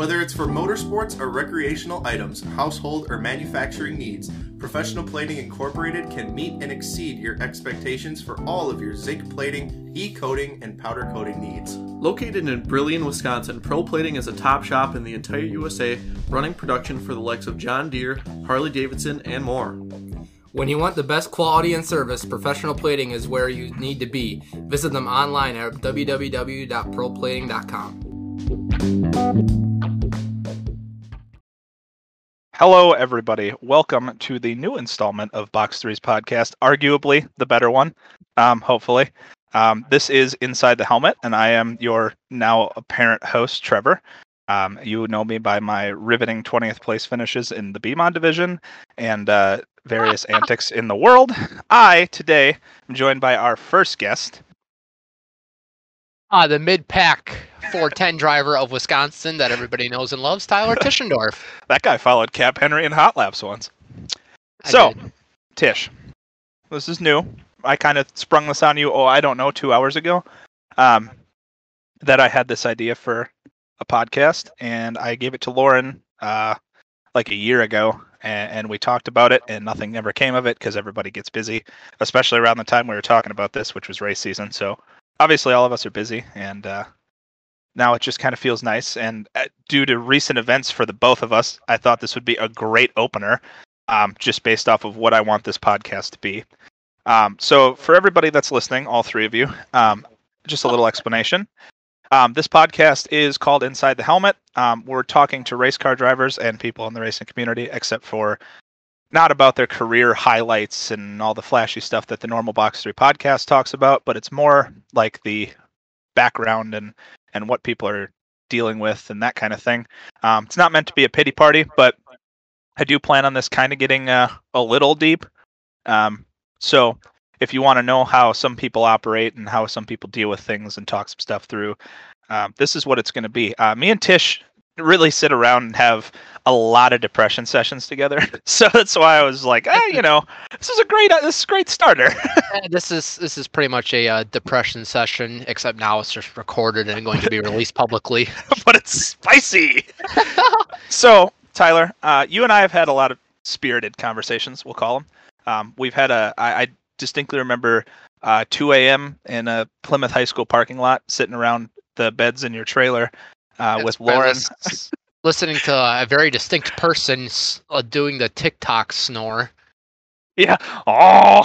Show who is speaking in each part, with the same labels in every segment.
Speaker 1: Whether it's for motorsports or recreational items, household or manufacturing needs, Professional Plating Incorporated can meet and exceed your expectations for all of your zinc plating, e coating, and powder coating needs.
Speaker 2: Located in Brillion, Wisconsin, Pro Plating is a top shop in the entire USA, running production for the likes of John Deere, Harley Davidson, and more.
Speaker 3: When you want the best quality and service, Professional Plating is where you need to be. Visit them online at www.proplating.com.
Speaker 4: Hello, everybody. Welcome to the new installment of Box Three's podcast, arguably the better one, um, hopefully. Um, this is Inside the Helmet, and I am your now apparent host, Trevor. Um, you know me by my riveting 20th place finishes in the BMOD division and uh, various antics in the world. I, today, am joined by our first guest.
Speaker 3: Ah, the mid pack 410 driver of Wisconsin that everybody knows and loves, Tyler Tischendorf.
Speaker 4: That guy followed Cap Henry in hot laps once.
Speaker 3: I
Speaker 4: So,
Speaker 3: did.
Speaker 4: Tish, this is new. I kind of sprung this on you, oh, I don't know, two hours ago. Um, that I had this idea for a podcast, and I gave it to Lauren uh, like a year ago, and, and we talked about it, and nothing ever came of it because everybody gets busy, especially around the time we were talking about this, which was race season. So obviously, all of us are busy, and uh, now it just kind of feels nice. And uh, due to recent events for the both of us, I thought this would be a great opener, um, just based off of what I want this podcast to be. Um, so, for everybody that's listening, all three of you, um, just a little explanation. Um, this podcast is called Inside the Helmet. Um, we're talking to race car drivers and people in the racing community, except for not about their career highlights and all the flashy stuff that the normal Box 3 podcast talks about, but it's more like the background and, and what people are dealing with and that kind of thing. Um, it's not meant to be a pity party, but I do plan on this kind of getting uh, a little deep. Um, so if you want to know how some people operate and how some people deal with things and talk some stuff through, um, this is what it's going to be. Uh, me and Tish really sit around and have a lot of depression sessions together. So that's why I was like, eh, you know, this is a great, uh, this is a great starter.
Speaker 3: This is this is pretty much a uh, depression session, except now it's just recorded and going to be released publicly.
Speaker 4: but it's spicy. so, Tyler, uh, you and I have had a lot of spirited conversations. We'll call them. Um, we've had a. I, I distinctly remember uh, 2 a.m. in a Plymouth High School parking lot, sitting around the beds in your trailer uh, with Lauren.
Speaker 3: listening to a very distinct person uh, doing the TikTok snore.
Speaker 4: yeah. Oh.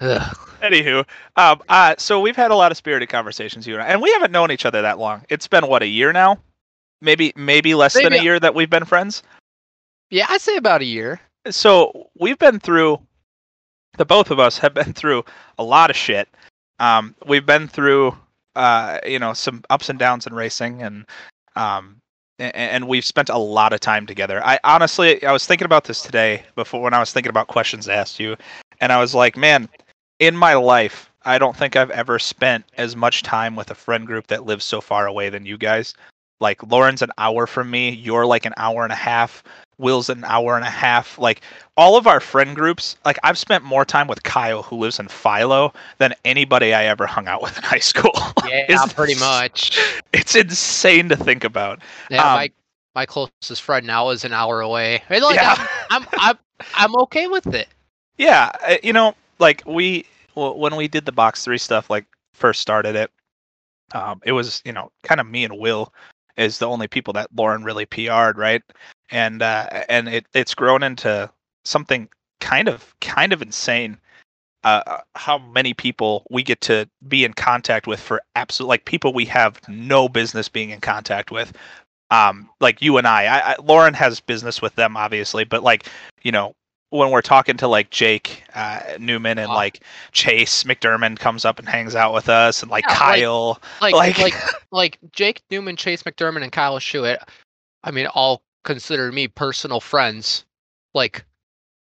Speaker 4: Anywho, um, uh, so we've had a lot of spirited conversations, you and I, and we haven't known each other that long. It's been what a year now, maybe maybe less than a year that we've been friends.
Speaker 3: Yeah, I'd say about a year.
Speaker 4: so we've been through the both of us have been through a lot of shit um we've been through uh you know some ups and downs in racing and um and we've spent a lot of time together. I honestly i was thinking about this today before when i was thinking about questions to ask you and i was like man in my life i don't think i've ever spent as much time with a friend group that lives so far away than you guys. Like lauren's an hour from me you're like an hour and a half Will's an hour and a half. Like all of our friend groups, like I've spent more time with Kyle, who lives in Philo, than anybody I ever hung out with in high school.
Speaker 3: Yeah, pretty much.
Speaker 4: It's insane to think about.
Speaker 3: Yeah,
Speaker 4: Um,
Speaker 3: my my closest friend now is an hour away. And, like,
Speaker 4: Yeah.
Speaker 3: I'm, I'm I'm I'm okay with it.
Speaker 4: Yeah, uh, you know, like we when we did the box three stuff, like first started it, um, it was you know kind of me and Will is the only people that Lauren really PR'd, right? And uh, and it it's grown into something kind of kind of insane. Uh, uh, how many people we get to be in contact with for absolute like people we have no business being in contact with um like you and I, I, I lauren has business with them obviously but like you know when we're talking to like jake uh, neuman and
Speaker 3: Wow.
Speaker 4: like chase mcdermott comes up and hangs out with us and like
Speaker 3: Yeah, like-
Speaker 4: kyle
Speaker 3: Like
Speaker 4: Like-
Speaker 3: like like, Jake Neuman, Chase McDermott, and Kyle Schuett. I mean, all consider me personal friends. Like,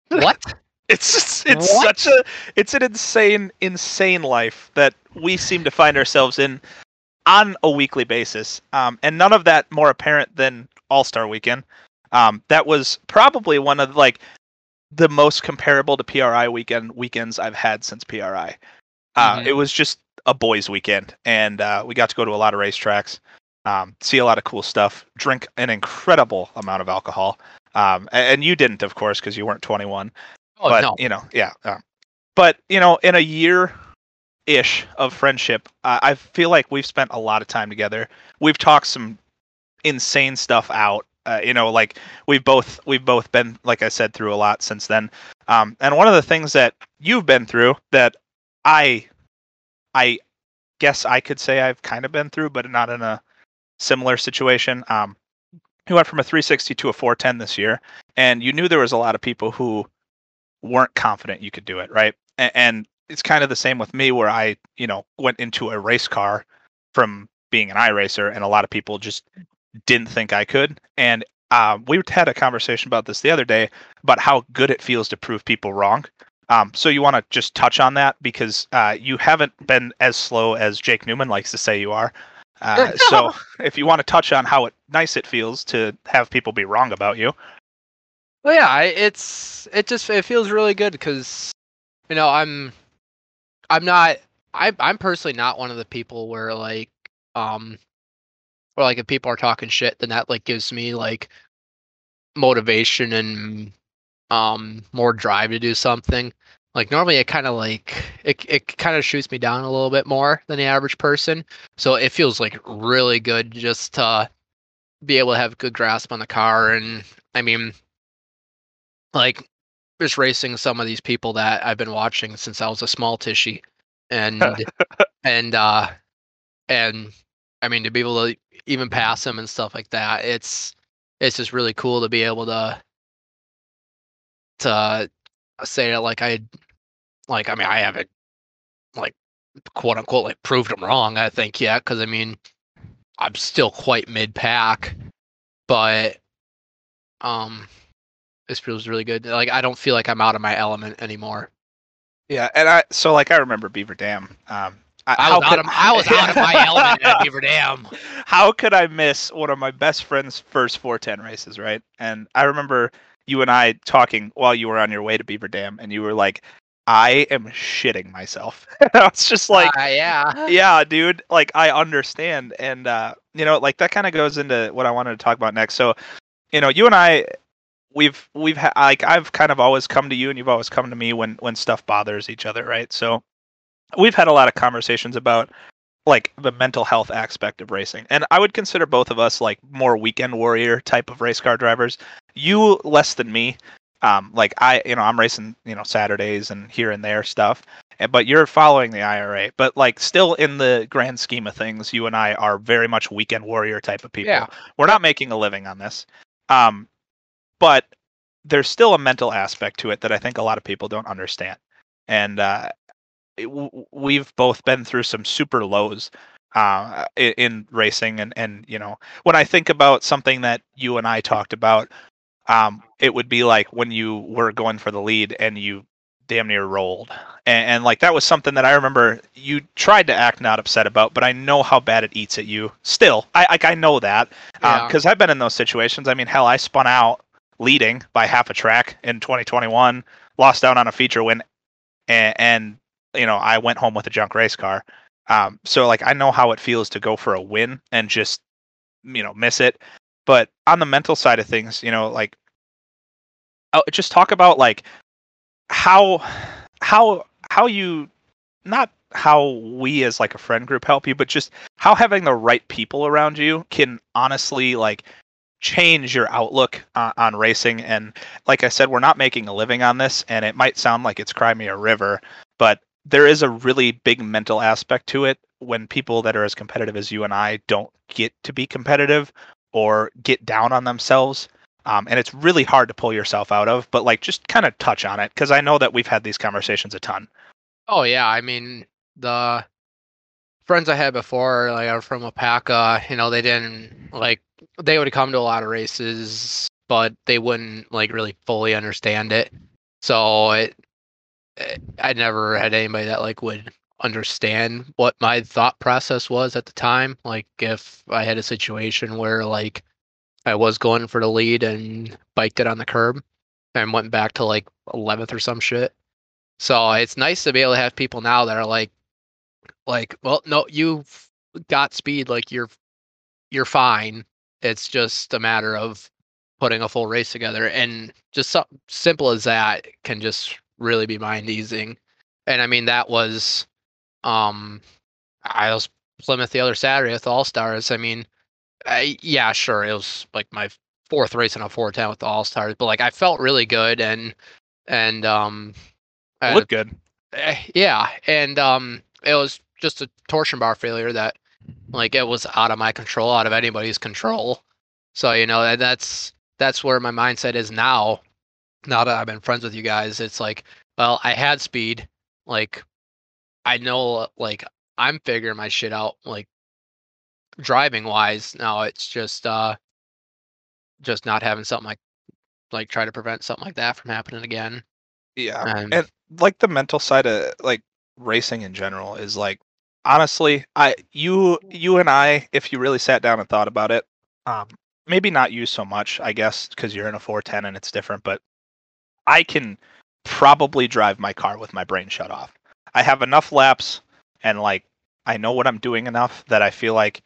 Speaker 3: what?
Speaker 4: it's just, it's
Speaker 3: What?
Speaker 4: such a it's an insane insane life that we seem to find ourselves in on a weekly basis um, and none of that more apparent than all-star weekend um, that was probably one of like the most comparable to pri weekend weekends i've had since pri uh,
Speaker 3: Mhm.
Speaker 4: it was just a boys weekend and uh, we got to go to a lot of racetracks um, see a lot of cool stuff, drink an incredible amount of alcohol. Um, and, you didn't, of course, because you weren't 21.
Speaker 3: Oh
Speaker 4: but
Speaker 3: no.
Speaker 4: you know, yeah. Um, but you know, in a year ish of friendship, uh, I feel like we've spent a lot of time together. We've talked some insane stuff out. Uh, you know, like we've both we've both been, like I said, through a lot since then. Um, and one of the things that you've been through that I, I guess I could say I've kind of been through, but not in a similar situation. Um, you went from a 360 to a 410 this year, and you knew there was a lot of people who weren't confident you could do it, right? And, and it's kind of the same with me, where I, you know, went into a race car from being an iRacer, and a lot of people just didn't think I could. And uh, we had a conversation about this the other day about how good it feels to prove people wrong. Um, so you want to just touch on that because uh, you haven't been as slow as Jake Neuman likes to say you are. Uh, so if you want to touch on how it, nice it feels to have people be wrong about you,
Speaker 3: Well, yeah, I- it's it just it feels really good because you know I'm I'm not I I'm personally not one of the people where like um or like if people are talking shit then that like gives me like motivation and um more drive to do something. Like normally it kind of like it it kind of shoots me down a little bit more than the average person. So it feels like really good just to be able to have good grasp on the car and I mean like just racing some of these people that I've been watching since I was a small tishy, and and uh and I mean to be able to even pass them and stuff like that, it's it's just really cool to be able to to say that like I like I mean I haven't like quote unquote like proved them wrong I think yet because I mean I'm still quite mid pack, but um this feels really good. Like I don't feel like I'm out of my element anymore.
Speaker 4: yeah. And I so like I remember Beaver Dam. Um, I,
Speaker 3: I was, out
Speaker 4: could-
Speaker 3: of, I was out of my element at Beaver Dam.
Speaker 4: How could I miss one of my best friend's first 410 races, right? And I remember you and I talking while you were on your way to Beaver Dam, and you were like, I am shitting myself. I was just like,
Speaker 3: Uh, yeah.
Speaker 4: yeah, dude, like I understand. And, uh, you know, like that kind of goes into what I wanted to talk about next. So, you know, you and I, we've, we've had, like, I've kind of always come to you and you've always come to me when, when stuff bothers each other, right? So, we've had a lot of conversations about like the mental health aspect of racing. And I would consider both of us like more weekend warrior type of race car drivers. You less than me. Um, like I, you know, I'm racing, you know, Saturdays and here and there stuff. And, but you're following the IRA. But like still in the grand scheme of things, you and I are very much weekend warrior type of people.
Speaker 3: Yeah.
Speaker 4: We're not making a living on this. Um, but there's still a mental aspect to it that I think a lot of people don't understand. And uh, it- w- we've both been through some super lows uh, in racing, and and you know when I think about something that you and I talked about, um, it would be like when you were going for the lead and you damn near rolled, and, and like that was something that I remember you tried to act not upset about, but I know how bad it eats at you. Still, I like I know that
Speaker 3: Yeah.
Speaker 4: because I've been in those situations. I mean, hell, I spun out leading by half a track in 2021, lost out on a feature win, and, and you know I went home with a junk race car. Um, so like I know how it feels to go for a win and just you know miss it. But on the mental side of things, you know, like Oh, just talk about like how how how you not how we as like a friend group help you, but just how having the right people around you can honestly like change your outlook on, on racing. And like I said, we're not making a living on this, and it might sound like it's Cry Me a River, but there is a really big mental aspect to it when people that are as competitive as you and I don't get to be competitive or get down on themselves. Um, and it's really hard to pull yourself out of, but like just kind of touch on it because I know that we've had these conversations a ton.
Speaker 3: Oh yeah, I mean the friends I had before, like are from Apaka, you know, they didn't like they would come to a lot of races, but they wouldn't like really fully understand it. So it, it I never had anybody that like would understand what my thought process was at the time. Like if I had a situation where like I was going for the lead and biked it on the curb and went back to like 11th or some shit. So it's nice to be able to have people now that are like, like, well, no, you've got speed, like you're you're fine. It's just a matter of putting a full race together, and just so simple as that can just really be mind easing. And I mean that was, um, I was Plymouth the other Saturday with All Stars. I mean, I, yeah, sure, it was like my fourth race in a 410 with the All Stars, but like I felt really good and and um, I-
Speaker 4: Look good.
Speaker 3: eh, yeah, and um, it was just a torsion bar failure that like it was out of my control, out of anybody's control. So you know that that's that's where my mindset is now. Now that I've been friends with you guys, it's like, well, I had speed, like I know, like I'm figuring my shit out, like driving wise. Now it's just uh, just not having something like like try to prevent something like that from happening again.
Speaker 4: Yeah.
Speaker 3: And
Speaker 4: and like the mental side of like racing in general is like honestly i you you and i if you really sat down and thought about it um maybe not you so much i guess because you're in a 410 and it's different but i can probably drive my car with my brain shut off i have enough laps and like i know what i'm doing enough that i feel like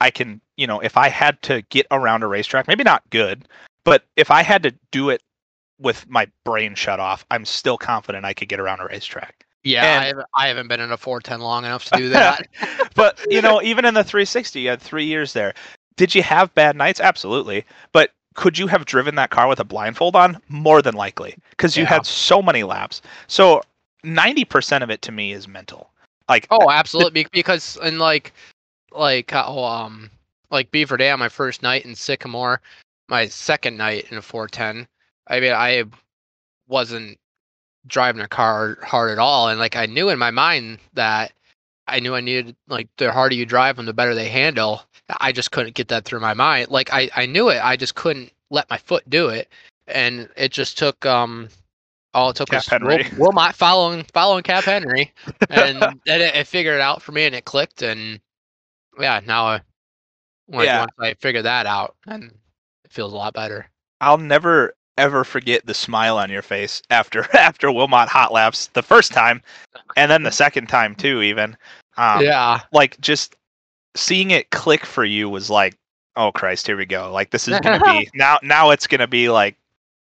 Speaker 4: i can you know if i had to get around a racetrack maybe not good but if i had to do it with my brain shut off, I'm still confident I could get around a racetrack.
Speaker 3: Yeah,
Speaker 4: And-
Speaker 3: I, haven't, I haven't been in a 410 long enough to do that.
Speaker 4: but you know, even in the 360, you had three years there. Did you have bad nights? Absolutely. But could you have driven that car with a blindfold on? More than likely, because you
Speaker 3: Yeah.
Speaker 4: had so many laps. So 90% of it to me is mental. Like,
Speaker 3: oh, absolutely. be- Because and like, like how um, like Beaver Dam, my first night in Sycamore, my second night in a 410. I mean, I wasn't driving a car hard at all, and like I knew in my mind that I knew I needed like the harder you drive them, the better they handle. I just couldn't get that through my mind. Like I, I knew it, I just couldn't let my foot do it, and it just took um, all it took
Speaker 4: Cap
Speaker 3: was
Speaker 4: Henry.
Speaker 3: Will, Wilmot following following Cap Henry, and then it, it figured it out for me, and it clicked, and yeah, now I, like,
Speaker 4: Yeah.
Speaker 3: once I figured that out, and it feels a lot better.
Speaker 4: I'll never ever forget the smile on your face after after Wilmot hot laps the first time, and then the second time too. Even, um,
Speaker 3: yeah,
Speaker 4: like just seeing it click for you was like, oh Christ, here we go. Like this is gonna be now. Now it's gonna be like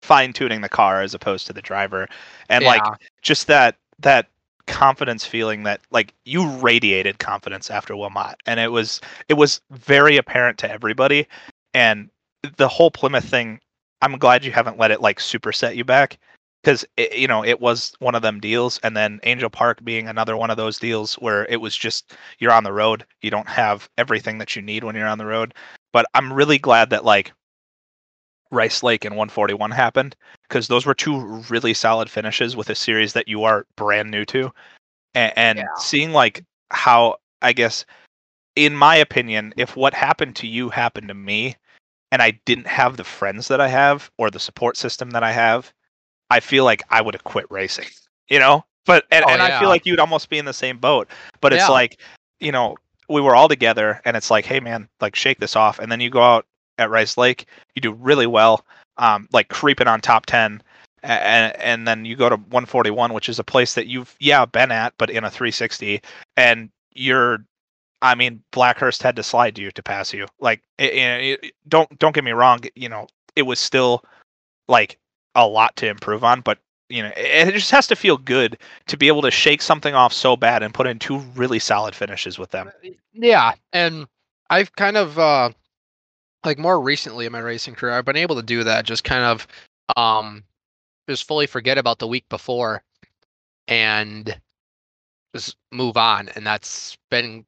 Speaker 4: fine tuning the car as opposed to the driver, and like just that that confidence feeling that like you radiated confidence after Wilmot, and it was it was very apparent to everybody, and the whole Plymouth thing. I'm glad you haven't let it like superset you back because you know it was one of them deals. And then angell park being another one of those deals where it was just you're on the road. You don't have everything that you need when you're on the road. But i'm really glad that like rice lake and 141 happened because those were two really solid finishes with a series that you are brand new to and, and
Speaker 3: Yeah.
Speaker 4: seeing like how i guess in my opinion if what happened to you happened to me and i didn't have the friends that i have or the support system that i have I feel like I would have quit racing, you know. But and,
Speaker 3: Oh,
Speaker 4: and I feel like you'd almost be in the same boat. But it's
Speaker 3: Yeah.
Speaker 4: like, you know, we were all together, and it's like, hey man, like shake this off, and then you go out at Rice Lake, you do really well, um, like creeping on top ten, and and then you go to 141, which is a place that you've yeah been at, but in a 360, and you're. I mean, Blackhurst had to slide you to pass you. Like, it, it, don't don't get me wrong. You know, it was still like a lot to improve on, but you know, it, it just has to feel good to be able to shake something off so bad and put in two really solid finishes with them.
Speaker 3: Yeah, and I've kind of uh like more recently in my racing career, I've been able to do that. Just kind of um just fully forget about the week before and just move on, and that's been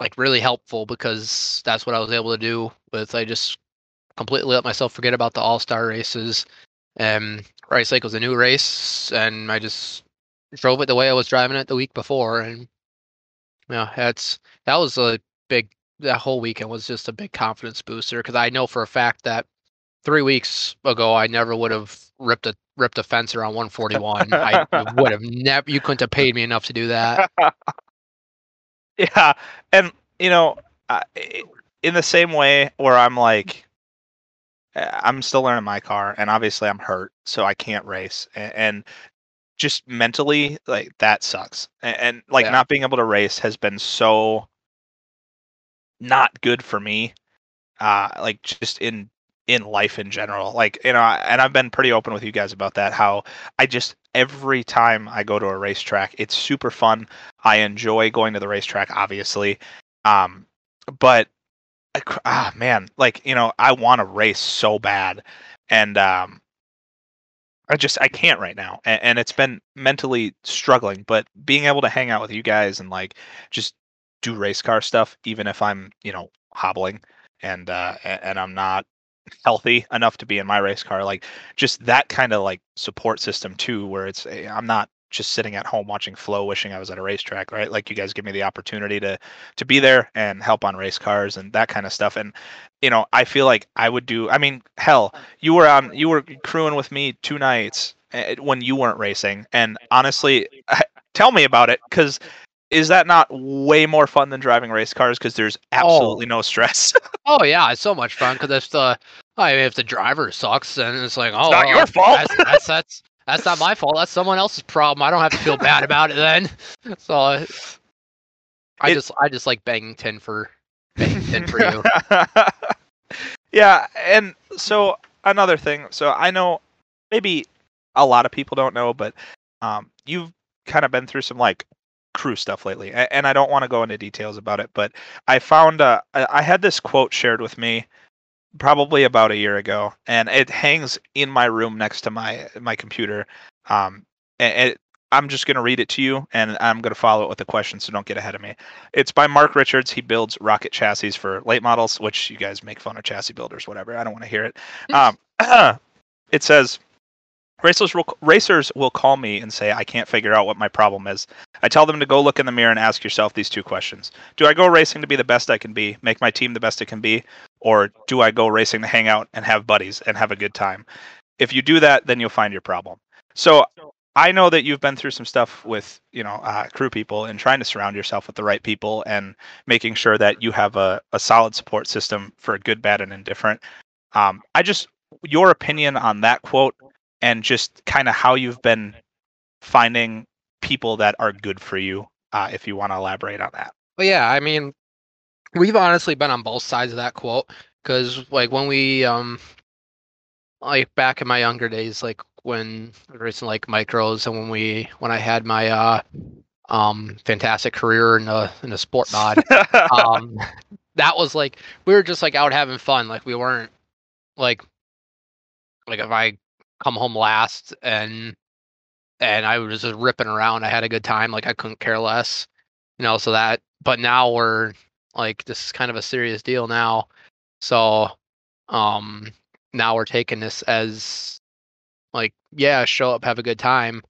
Speaker 3: like really helpful because that's what I was able to do with I just completely let myself forget about the all star races. And Rice Lake was a new race, and I just drove it the way I was driving it the week before, and yeah, that's that was a big. That whole weekend was just a big confidence booster because I know for a fact that three weeks ago I never would have ripped a ripped a fence around 141. I would have never. You couldn't have paid me enough to do that.
Speaker 4: Yeah, and you know, I- in the same way where I'm like, uh, I'm still learning my car, and obviously I'm hurt, so I can't race, and, and just mentally, like that sucks, and, and like
Speaker 3: Yeah.
Speaker 4: not being able to race has been so not good for me uh, like just in in life in general. Like you know, and I've been pretty open with you guys about that. How I just every time I go to a racetrack, it's super fun. I enjoy going to the racetrack, obviously, um, but I, ah man, like you know, I want to race so bad, and um, I just I can't right now, and, and it's been mentally struggling. But being able to hang out with you guys and like just do race car stuff, even if I'm you know hobbling and uh, and I'm not healthy enough to be in my race car, like just that kind of like support system too, where it's eh, I'm not just sitting at home watching flow wishing i was at a racetrack right? Like you guys give me the opportunity to to be there and help on race cars and that kind of stuff. And you know i feel like i would do i mean hell you were on you were crewing with me two nights eh, when you weren't racing. And honestly tell me about it because is that not way more fun than driving race cars because there's absolutely oh. no stress
Speaker 3: oh yeah it's so much fun because if the I mean, if the driver sucks, then it's like, oh,
Speaker 4: it's not well, your fault.
Speaker 3: That's, that's, that's that's not my fault. That's someone else's problem. I don't have to feel bad about it then. So I it, just I just like banging tin for banging tin for you.
Speaker 4: yeah, and so another thing. So I know maybe a lot of people don't know, but um, you've kind of been through some like crew stuff lately, and I don't want to go into details about it, but I found uh, I had this quote shared with me probably about a year ago, and it hangs in my room next to my my computer. Um, and it, I'm just going to read it to you, and I'm going to follow it with a question, so don't get ahead of me. It's by Mark Richards. He builds rocket chassis for late models, which you guys make fun of chassis builders, whatever. I don't want to hear it. Um, it says Racers will, racers will call me and say, I can't figure out what my problem is. I tell them to go look in the mirror and ask yourself these two questions Do I go racing to be the best I can be, make my team the best it can be, or do I go racing to hang out and have buddies and have a good time? If you do that, then you'll find your problem. So I know that you've been through some stuff with, you know, uh, crew people and trying to surround yourself with the right people and making sure that you have a, a solid support system for good, bad, and indifferent. Um, I just, your opinion on that quote and just kind of how you've been finding people that are good for you uh, if you want to elaborate on that.
Speaker 3: Well yeah i mean we've honestly been on both sides of that quote because like when we um like back in my younger days like when racing like micros and when we when i had my uh um fantastic career in a in a sport mod um that was like we were just like out having fun like we weren't like like if i come home last and and I was just ripping around. I had a good time. Like I couldn't care less, you know. So that, but now we're like this is kind of a serious deal now. So, um, now we're taking this as like yeah, show up, have a good time,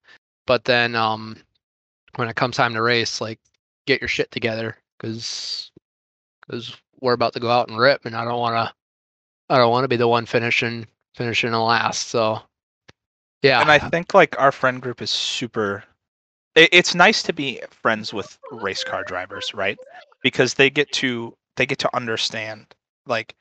Speaker 3: but then um, when it comes time to race, like get your shit together because because we're about to go out and rip, and I don't want to I don't want to be the one finishing finishing the last. So yeah.
Speaker 4: And I think like our friend group is super it's nice to be friends with race car drivers, right? Because they get to they get to understand like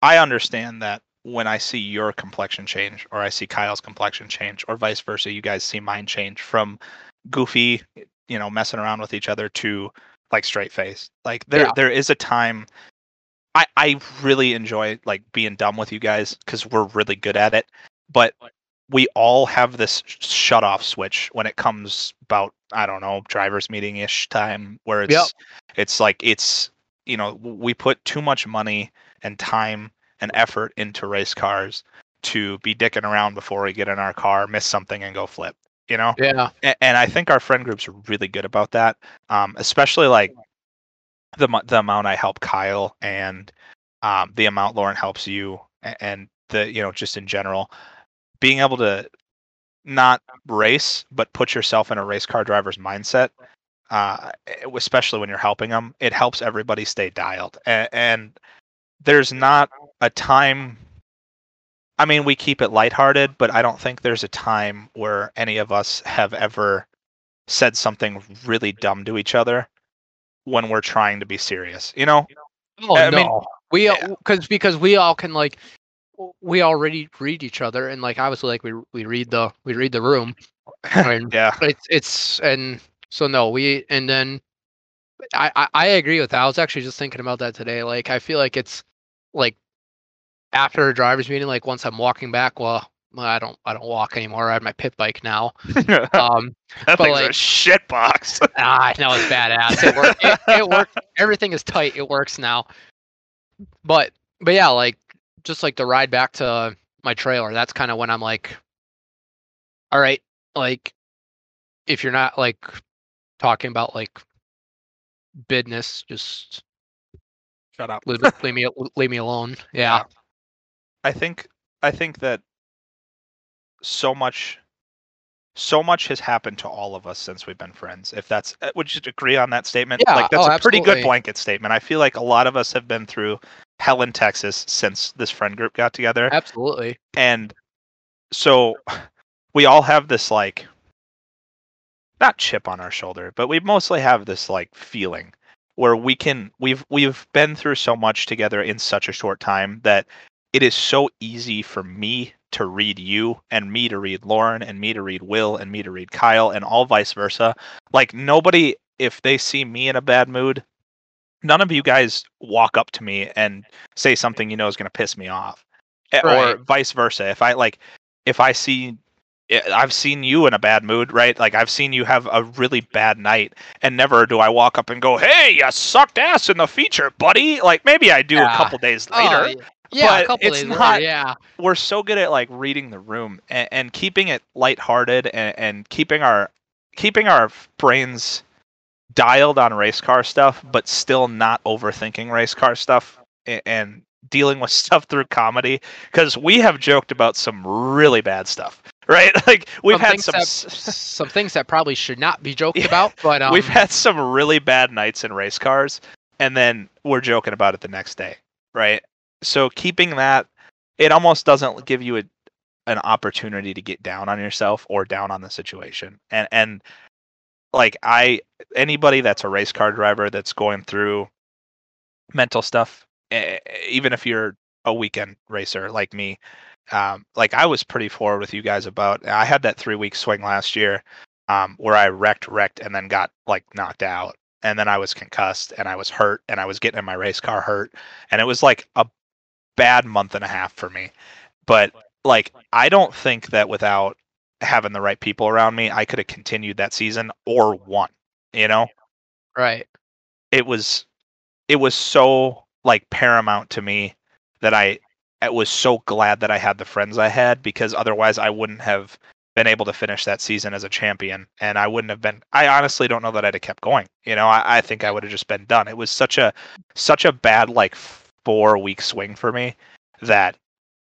Speaker 4: I understand that when I see your complexion change or I see Kyle's complexion change or vice versa, you guys see mine change from goofy, you know, messing around with each other to like straight face. Like there yeah. there is a time I I really enjoy like being dumb with you guys cuz we're really good at it. But we all have this shut off switch when it comes about I don't know drivers meeting ish time where it's yep. it's like it's you know we put too much money and time and effort into race cars to be dicking around before we get in our car, miss something, and go flip. You know?
Speaker 3: Yeah.
Speaker 4: And, and I think our friend groups are really good about that. Um, especially like the the amount I help Kyle and um, the amount Lauren helps you, and, and the you know just in general being able to not race but put yourself in a race car driver's mindset uh, especially when you're helping them it helps everybody stay dialed. And, and there's not a time i mean we keep it lighthearted but i don't think there's a time where any of us have ever said something really dumb to each other when we're trying to be serious you know?
Speaker 3: Oh I no. Mean, we because yeah. because we all can like we already read each other and like obviously like we we read the we read the room
Speaker 4: and yeah
Speaker 3: it's it's and so no we and then I, I i agree with that i was actually just thinking about that today like i feel like it's like after a drivers meeting, like once I'm walking back, well, I don't I don't walk anymore. I have my pit bike now. Um, but
Speaker 4: thing's a
Speaker 3: like-
Speaker 4: shit box.
Speaker 3: ah, I know it's badass. It works. It, it works. Everything is tight. It works now. But but yeah, like just like the ride back to my trailer. That's kind of when I'm like, all right, like if you're not like talking about like business, just
Speaker 4: Shut up.
Speaker 3: leave, me- leave me leave me alone. Yeah.
Speaker 4: I think I think that so much so much has happened to all of us since we've been friends. If that's uh, would you agree on that statement?
Speaker 3: Yeah,
Speaker 4: like that's
Speaker 3: oh,
Speaker 4: a pretty good blanket statement. I feel like a lot of us have been through hell in Texas since this friend group got together.
Speaker 3: Absolutely.
Speaker 4: and so we all have this like not chip on our shoulder but we mostly have this like feeling where we can we've we've been through so much together in such a short time that it is so easy for me to read you and me to read Lauren and me to read Will and me to read Kyle and all vice versa like nobody if they see me in a bad mood none of you guys walk up to me and say something you know is going to piss me off. Eh, or vice versa. If i like if i see eh, i've seen you in a bad mood right? Like i've seen you have a really bad night and never do i walk up and go hey you sucked ass in the feature buddy. Like maybe i do a couple days
Speaker 3: Oh,
Speaker 4: later
Speaker 3: y- yeah,
Speaker 4: but
Speaker 3: a couple
Speaker 4: it's
Speaker 3: days later,
Speaker 4: not-
Speaker 3: yeah.
Speaker 4: we're so good at like reading the room and, and keeping it lighthearted and, and keeping our keeping our brains dialed on race car stuff but still not overthinking race car stuff and, and dealing with stuff through comedy because we have joked about some really bad stuff right? Like we've
Speaker 3: some
Speaker 4: had some
Speaker 3: that, some things that probably should not be joked
Speaker 4: Yeah,
Speaker 3: about, but um,
Speaker 4: we've had some really bad nights in race cars and then we're joking about it the next day right? So keeping that it almost doesn't give you a, an opportunity to get down on yourself or down on the situation and and like i anybody that's a race car driver that's going through mental stuff eh, even if you're a weekend racer like me um, like i was pretty forward with you guys about i had that three week swing last year um, where I wrecked, wrecked, and then got like knocked out, and then I was concussed, and I was hurt, and I was getting in my race car hurt, and it was like a bad month and a half for me. But like, I don't think that without having the right people around me, I could have continued that season or won. You know,
Speaker 3: right.
Speaker 4: it was it was so like paramount to me that I I was so glad that I had the friends I had because otherwise I wouldn't have been able to finish that season as a champion and I wouldn't have been I honestly don't know that I'd have kept going. You know, I, I think I would have just been done. It was such a such a bad like four week swing for me that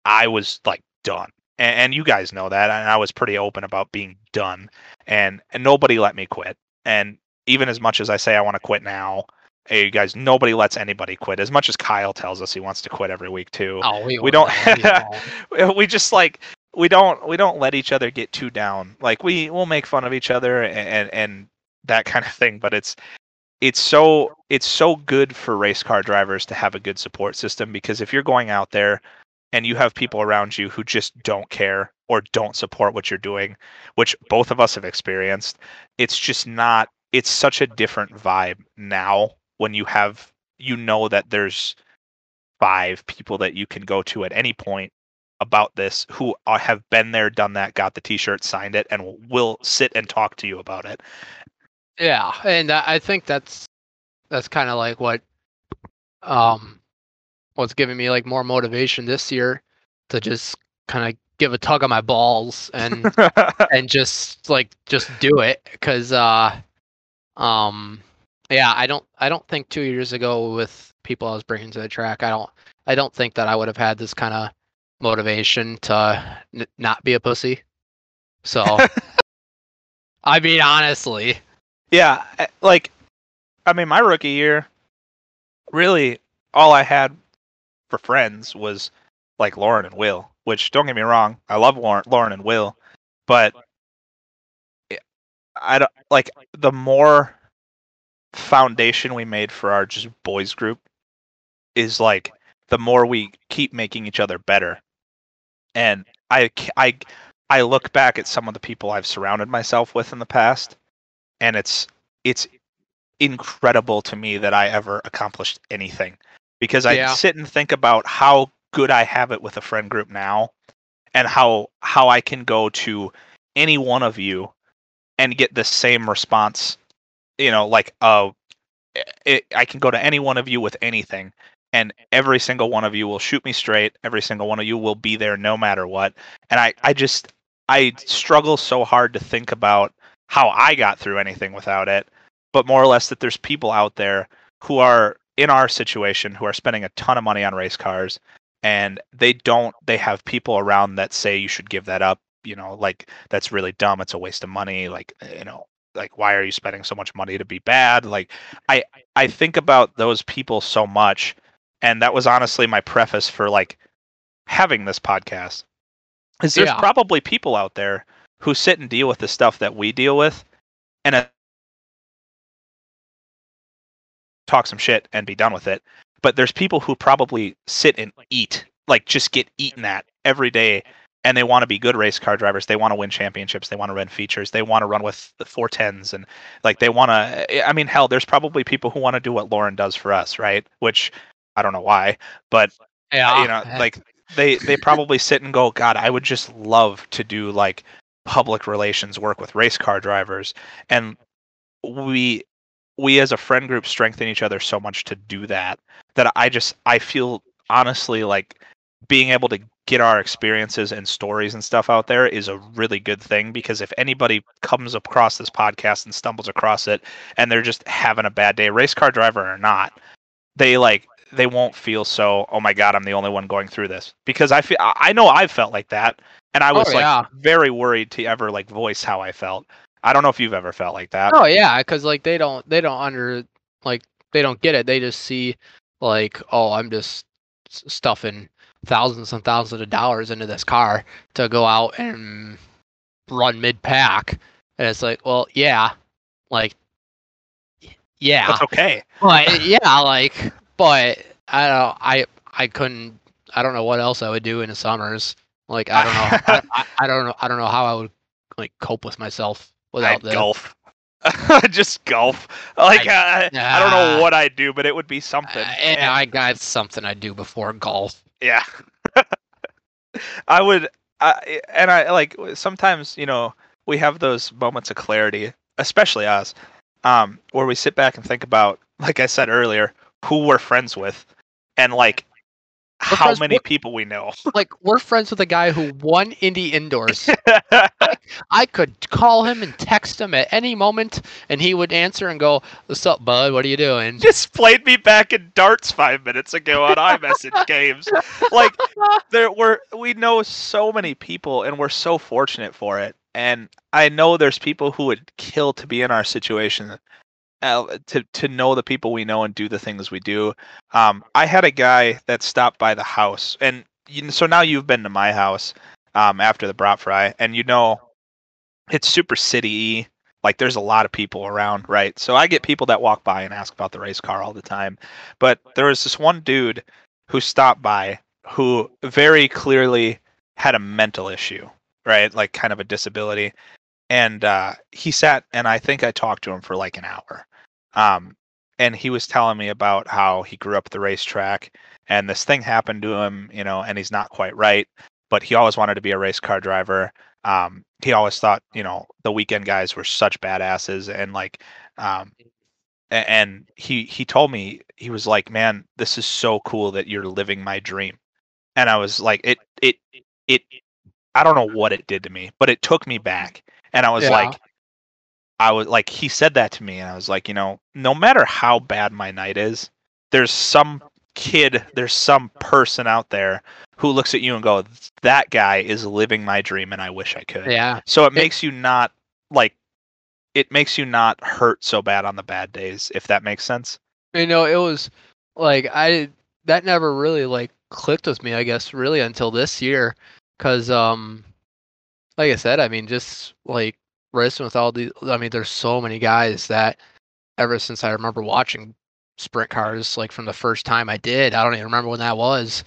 Speaker 4: I was like done. And, and you guys know that and I was pretty open about being done and, and nobody let me quit. And even as much as I say I want to quit now, hey you guys, nobody lets anybody quit. As much as Kyle tells us he wants to quit every week too.
Speaker 3: Oh, we,
Speaker 4: We don't-
Speaker 3: know, we won't.
Speaker 4: we just like we don't we don't let each other get too down. Like we we'll make fun of each other and and, and that kind of thing, but it's it's so it's so good for race car drivers to have a good support system because if you're going out there and you have people around you who just don't care or don't support what you're doing, which both of us have experienced, it's just not it's such a different vibe now when you have you know that there's five people that you can go to at any point about this who have been there, done that, got the T-shirt, signed it, and will, sit and talk to you about it.
Speaker 3: Yeah, and I think that's that's kind of like what um what's giving me like more motivation this year to just kind of give a tug on my balls and and just like just do it because uh um yeah i don't i don't think two years ago with people i was bringing to the track i don't i don't think that i would have had this kind of motivation to n- not be a pussy. So i mean honestly.
Speaker 4: Yeah, eh, like I mean, my rookie year, really, all I had for friends was like Lauren and Will. Which don't get me wrong, I love Lauren, Lauren and Will, but I don't like the more foundation we made for our just boys group is like the more we keep making each other better. And I I I look back at some of the people I've surrounded myself with in the past and it's it's incredible to me that I ever accomplished anything because I
Speaker 3: Yeah.
Speaker 4: sit and think about how good I have it with a friend group now and how how I can go to any one of you and get the same response you know like uh it, I can go to any one of you with anything and every single one of you will shoot me straight every single one of you will be there no matter what and I I just I struggle so hard to think about how I got through anything without it but more or less that there's people out there who are in our situation who are spending a ton of money on race cars and they don't they have people around that say you should give that up you know like that's really dumb. It's a waste of money. Like you know like why are you spending so much money to be bad? Like i i think about those people so much and that was honestly my preface for like having this podcast is there's
Speaker 3: Yeah.
Speaker 4: probably people out there who sit and deal with the stuff that we deal with and talk some shit and be done with it. But there's people who probably sit and eat like just get eaten at every day and they want to be good race car drivers. They want to win championships. They want to run features. They want to run with the 410s and like they want to eh, i mean hell there's probably people who want to do what lauren does for us right? Which i don't know why but
Speaker 3: Yeah.
Speaker 4: you know like they they probably sit and go god i would just love to do like public relations work with race car drivers. And we we as a friend group strengthen each other so much to do that that i just i feel honestly like being able to get our experiences and stories and stuff out there is a really good thing because if anybody comes across this podcast and stumbles across it and they're just having a bad day race car driver or not they like they won't feel so oh my god i'm the only one going through this. Because i feel i I know i've felt like that and i
Speaker 3: Oh,
Speaker 4: was like very worried to ever like voice how i felt i don't know if you've ever felt like that
Speaker 3: Oh yeah, because like they don't they don't under like they don't get it. They just see like oh I'm just stuffing thousands and thousands of dollars into this car to go out and run mid pack, and it's like well yeah, like yeah,
Speaker 4: that's okay
Speaker 3: but yeah like but I don't I I couldn't I don't know what else I would do in the summers. Like I don't know I, I, I don't know I don't know how I would like cope with myself without
Speaker 4: I'd golf. Just golf. Like
Speaker 3: I-
Speaker 4: uh, i don't know what i'd do but it would be something.
Speaker 3: Uh, yeah, I got something I'd do before golf.
Speaker 4: Yeah. I would I and I like sometimes, you know, we have those moments of clarity, especially us, um, where we sit back and think about, like I said earlier, who we're friends with. And like how many people we know.
Speaker 3: Like we're friends with a guy who won Indy indoors. I could call him and text him at any moment, and he would answer and go, "What's up, bud? What are you doing?"
Speaker 4: Just played me back in darts five minutes ago on iMessage games. Like there were we know so many people and we're so fortunate for it and i know there's people who would kill to be in our situation uh, to to know the people we know and do the things we do um i had a guy that stopped by the house and you, so now you've been to my house um after the brat fry and you know it's super city like there's a lot of people around right so i get people that walk by and ask about the race car all the time but there was this one dude who stopped by who very clearly had a mental issue, right? Like kind of a disability. And uh, he sat and I think I talked to him for like an hour. Um, and he was telling me about how he grew up the racetrack and this thing happened to him, you know, and he's not quite right, but he always wanted to be a race car driver. Um, he always thought, you know, the weekend guys were such badasses and like, um, and he he told me he was like man this is so cool that you're living my dream and i was like it it it i don't know what it did to me but it took me back and i was
Speaker 3: Yeah.
Speaker 4: like i was like he said that to me and i was like you know no matter how bad my night is there's some kid there's some person out there who looks at you and go that guy is living my dream and i wish i could
Speaker 3: Yeah,
Speaker 4: so it makes you not like it makes you not hurt so bad on the bad days, if that makes sense.
Speaker 3: you know, it was like I that never really like clicked with me. I guess really until this year, because um, like I said, I mean, just like racing with all these. I mean, there's so many guys that ever since I remember watching sprint cars, like from the first time I did, I don't even remember when that was.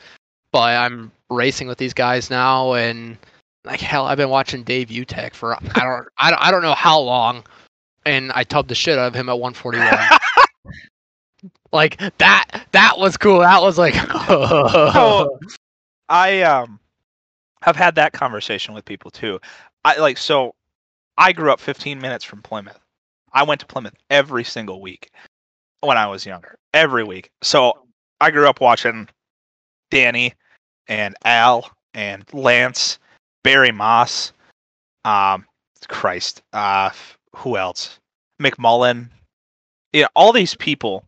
Speaker 3: But I'm racing with these guys now, and like hell, I've been watching Dave Uttech for I don't I don't, I don't know how long, and I tubbed the shit out of him at 141. like that that was cool. That was like
Speaker 4: I um have had that conversation with people too. I like so I grew up 15 minutes from Plymouth. I went to Plymouth every single week when I was younger. Every week. So I grew up watching Danny and Al and Lance, Barry Moss, um Christ, uh who else? McMullen. Yeah, all these people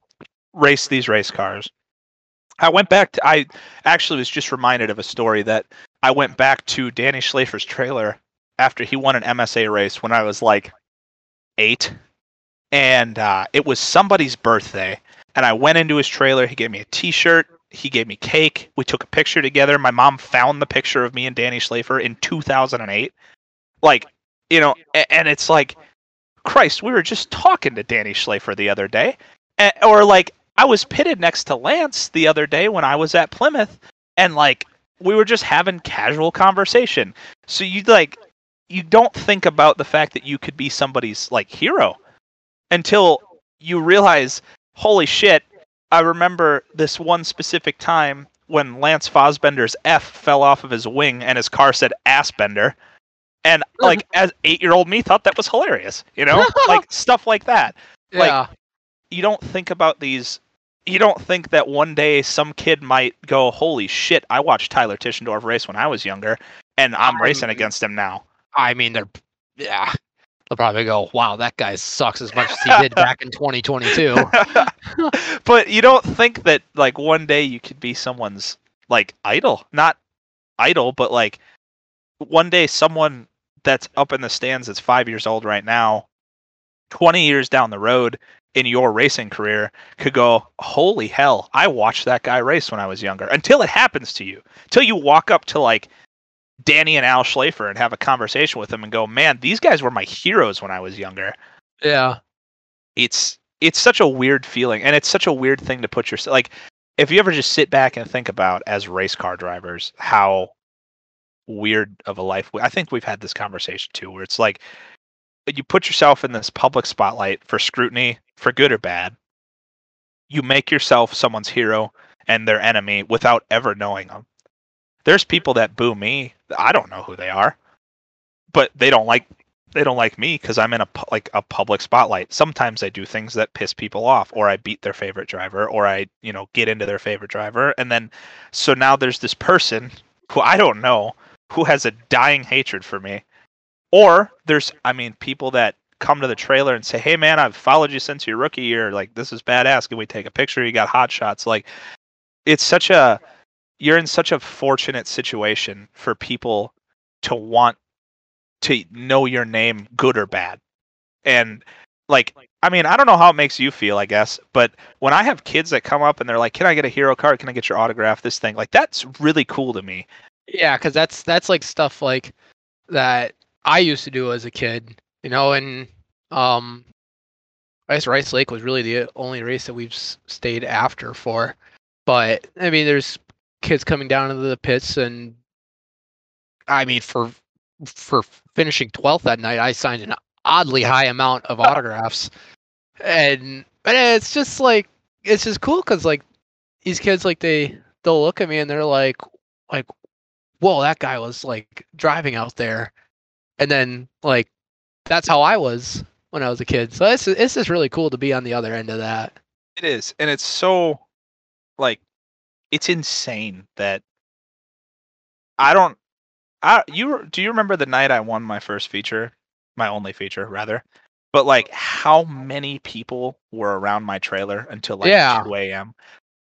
Speaker 4: race these race cars. I went back to I actually was just reminded of a story that I went back to Danny Schlafer's trailer after he won an MSA race when I was like eight. And uh, it was somebody's birthday. And I went into his trailer. He gave me a t shirt. He gave me cake. We took a picture together. My mom found the picture of me and Danny Schlafer in 2008. Like, you know, and it's like, Christ, we were just talking to Danny Schlafer the other day. Or like, I was pitted next to Lance the other day when I was at Plymouth. And like, we were just having casual conversation. So you like you don't think about the fact that you could be somebody's like hero until you realize, holy shit, I remember this one specific time when Lance Fosbender's F fell off of his wing and his car said Assbender. And like as eight year old me thought that was hilarious. You know? like stuff like that.
Speaker 3: Yeah.
Speaker 4: Like you don't think about these you don't think that one day some kid might go, "Holy shit! I watched Tyler Tischendorf race when I was younger, and I'm
Speaker 3: I
Speaker 4: racing
Speaker 3: mean-
Speaker 4: against him now."
Speaker 3: I mean, they're yeah. They'll probably go, "Wow, that guy sucks as much as he did back in 2022."
Speaker 4: but you don't think that like one day you could be someone's like idol, not idol, but like one day someone that's up in the stands that's five years old right now, twenty years down the road in your racing career could go, holy hell, I watched that guy race when I was younger. Until it happens to you, until you walk up to like Danny and Al Schlafer and have a conversation with them and go, man, these guys were my heroes when I was younger.
Speaker 3: yeah.
Speaker 4: It's it's such a weird feeling, and it's such a weird thing to put yourself like. If you ever just sit back and think about as race car drivers how weird of a life I think we've had this conversation too, where it's like you put yourself in this public spotlight for scrutiny, for good or bad. You make yourself someone's hero and their enemy without ever knowing them. There's people that boo me. I don't know who they are, but they don't like they don't like me because I'm in a like a public spotlight. Sometimes I do things that piss people off, or I beat their favorite driver, or I you know get into their favorite driver, and then so now there's this person who I don't know who has a dying hatred for me, or there's I mean people that come to the trailer and say, "Hey man, I've followed you since your rookie year. Like this is badass. Can we take a picture? You got hot shots." Like it's such a you're in such a fortunate situation for people to want to know your name good or bad. And like I mean, I don't know how it makes you feel, I guess, but when I have kids that come up and they're like, "Can I get a hero card? Can I get your autograph?" this thing. Like that's really cool to me.
Speaker 3: Yeah, because that's that's like stuff like that I used to do as a kid, you know, and um, I guess Rice Lake was really the only race that we've stayed after for. But I mean, there's kids coming down into the pits, and I mean, for for finishing 12th that night, I signed an oddly high amount of autographs, and but it's just like it's just cool because like these kids like they they'll look at me and they're like like whoa that guy was like driving out there and then like that's how i was when i was a kid so it's it's just really cool to be on the other end of that
Speaker 4: It is, and it's so like it's insane that I don't. I you do you remember the night I won my first feature, my only feature rather, but like how many people were around my trailer until like
Speaker 3: Yeah.
Speaker 4: two a.m.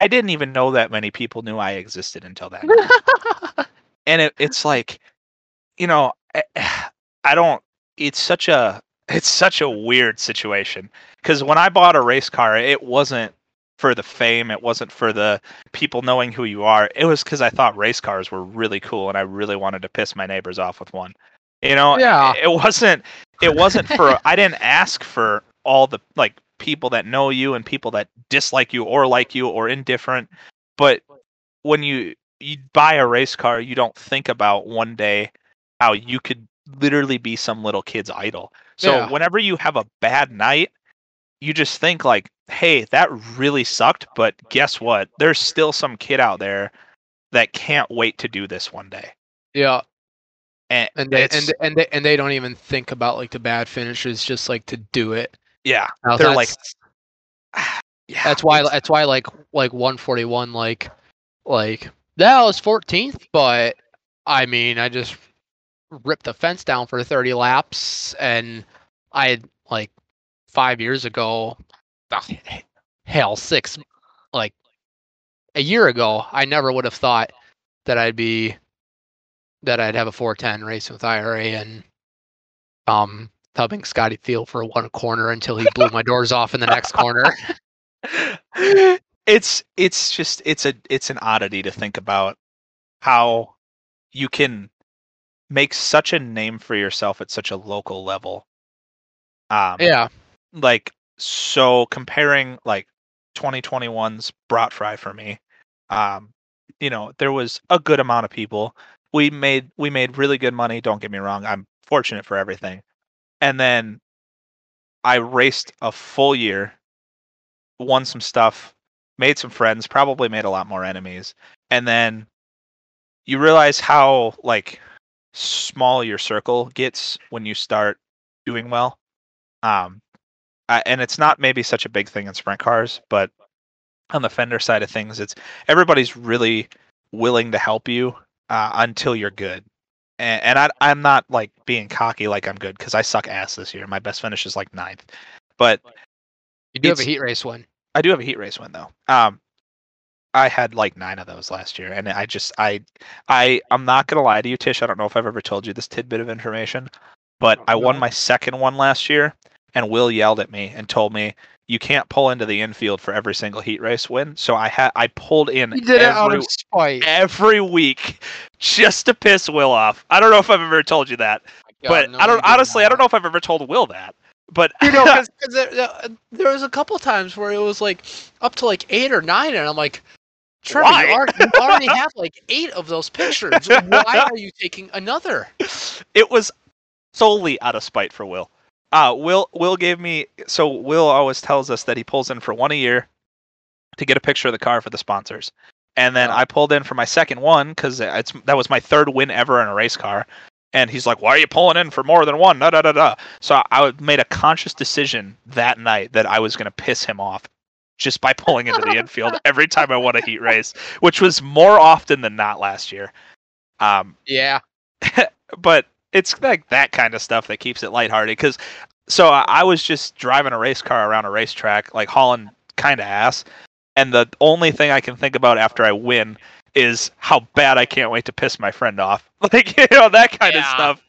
Speaker 4: I didn't even know that many people knew I existed until that. and it, it's like you know I, I don't it's such a it's such a weird situation. Because when i bought a race car it wasn't for the fame it wasn't for the people knowing who you are. It was because i thought race cars were really cool and i really wanted to piss my neighbors off with one. You know
Speaker 3: Yeah.
Speaker 4: it wasn't it wasn't for i didn't ask for all the like people that know you and people that dislike you or like you or indifferent. But when you you buy a race car you don't think about one day how you could literally be some little kid's idol so
Speaker 3: Yeah.
Speaker 4: whenever you have a bad night you just think like hey that really sucked but guess what there's still some kid out there that can't wait to do this one day.
Speaker 3: Yeah.
Speaker 4: And,
Speaker 3: And they and and they and they don't even think about like the bad finishes, just like to do it.
Speaker 4: yeah,
Speaker 3: Now,
Speaker 4: they're like, yeah,
Speaker 3: that's why that's why like like 141 like like that was 14th, but I mean I just ripped the fence down for 30 laps, and I like five years ago, hell six like a year ago, I never would have thought that I'd be that I'd have a 410 race with IRA and um tubbing Scotty Field for one corner until he blew my doors off in the next corner.
Speaker 4: it's it's just it's a it's an oddity to think about how you can make such a name for yourself at such a local level. Um,
Speaker 3: Yeah.
Speaker 4: like so comparing like 2021's brat fry for me um you know there was a good amount of people we made we made really good money don't get me wrong i'm fortunate for everything and then i raced a full year won some stuff made some friends probably made a lot more enemies and then you realize how like small your circle gets when you start doing well um I, and it's not maybe such a big thing in sprint cars, but on the fender side of things, it's everybody's really willing to help you uh, until you're good. And, and I, I'm not like being cocky like I'm good because I suck ass this year. My best finish is like ninth, but
Speaker 3: You do have a heat race win.
Speaker 4: I do have a heat race win though. Um, I had like nine of those last year, and I just I I I'm not gonna lie to you, Tish. I don't know if I've ever told you this tidbit of information, but oh, I won
Speaker 3: No.
Speaker 4: my second one last year, and Will yelled at me and told me you can't pull into the infield for every single heat race win. So I had I pulled in
Speaker 3: You did it out
Speaker 4: every
Speaker 3: of spite.
Speaker 4: every week just to piss Will off. I don't know if I've ever told you that, oh but I don't honestly I don't know if I've ever told Will that. But
Speaker 3: You know, because there, there- there was a couple times where it was like up to like eight or nine, and I'm like, Trevor,
Speaker 4: Why?
Speaker 3: you, already, you already have like eight of those pictures. Why are you taking another?
Speaker 4: it was solely out of spite for Will. Uh, Will Will gave me so Will always tells us that he pulls in for one a year to get a picture of the car for the sponsors, and then. I pulled in for my second one because it's that was my third win ever in a race car, and he's like, "Why are you pulling in for more than one?" Da da da da. So I made a conscious decision that night that I was going to piss him off just by pulling into the infield every time I won a heat race, which was more often than not last year. Um,
Speaker 3: Yeah,
Speaker 4: but it's like that kind of stuff that keeps it lighthearted. Because so I I was just driving a race car around a racetrack, like hauling kind of ass, and the only thing I can think about after I win is how bad I can't wait to piss my friend off, like you know that kind of stuff,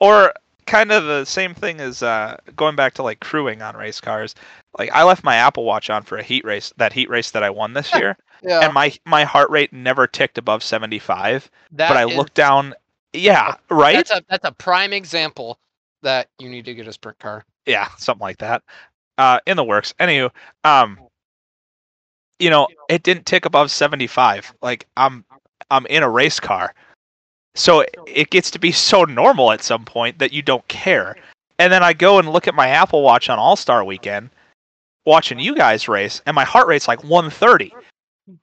Speaker 4: or kind of the same thing as uh, going back to like crewing on race cars. Like I left my Apple Watch on for a heat race, that heat race that I won this year,
Speaker 3: yeah.
Speaker 4: and my my heart rate never ticked above 75 but I
Speaker 3: is-
Speaker 4: looked down. Yeah, right.
Speaker 3: That's a that's a prime example that you need to get a sprint car.
Speaker 4: yeah, something like that. Uh, in the works. Anywho, um, you know, it didn't tick above seventy-five. Like I'm, I'm in a race car, so it, gets to be so normal at some point that you don't care. And then I go and look at my Apple Watch on All Star Weekend, watching you guys race, and my heart rate's like one thirty.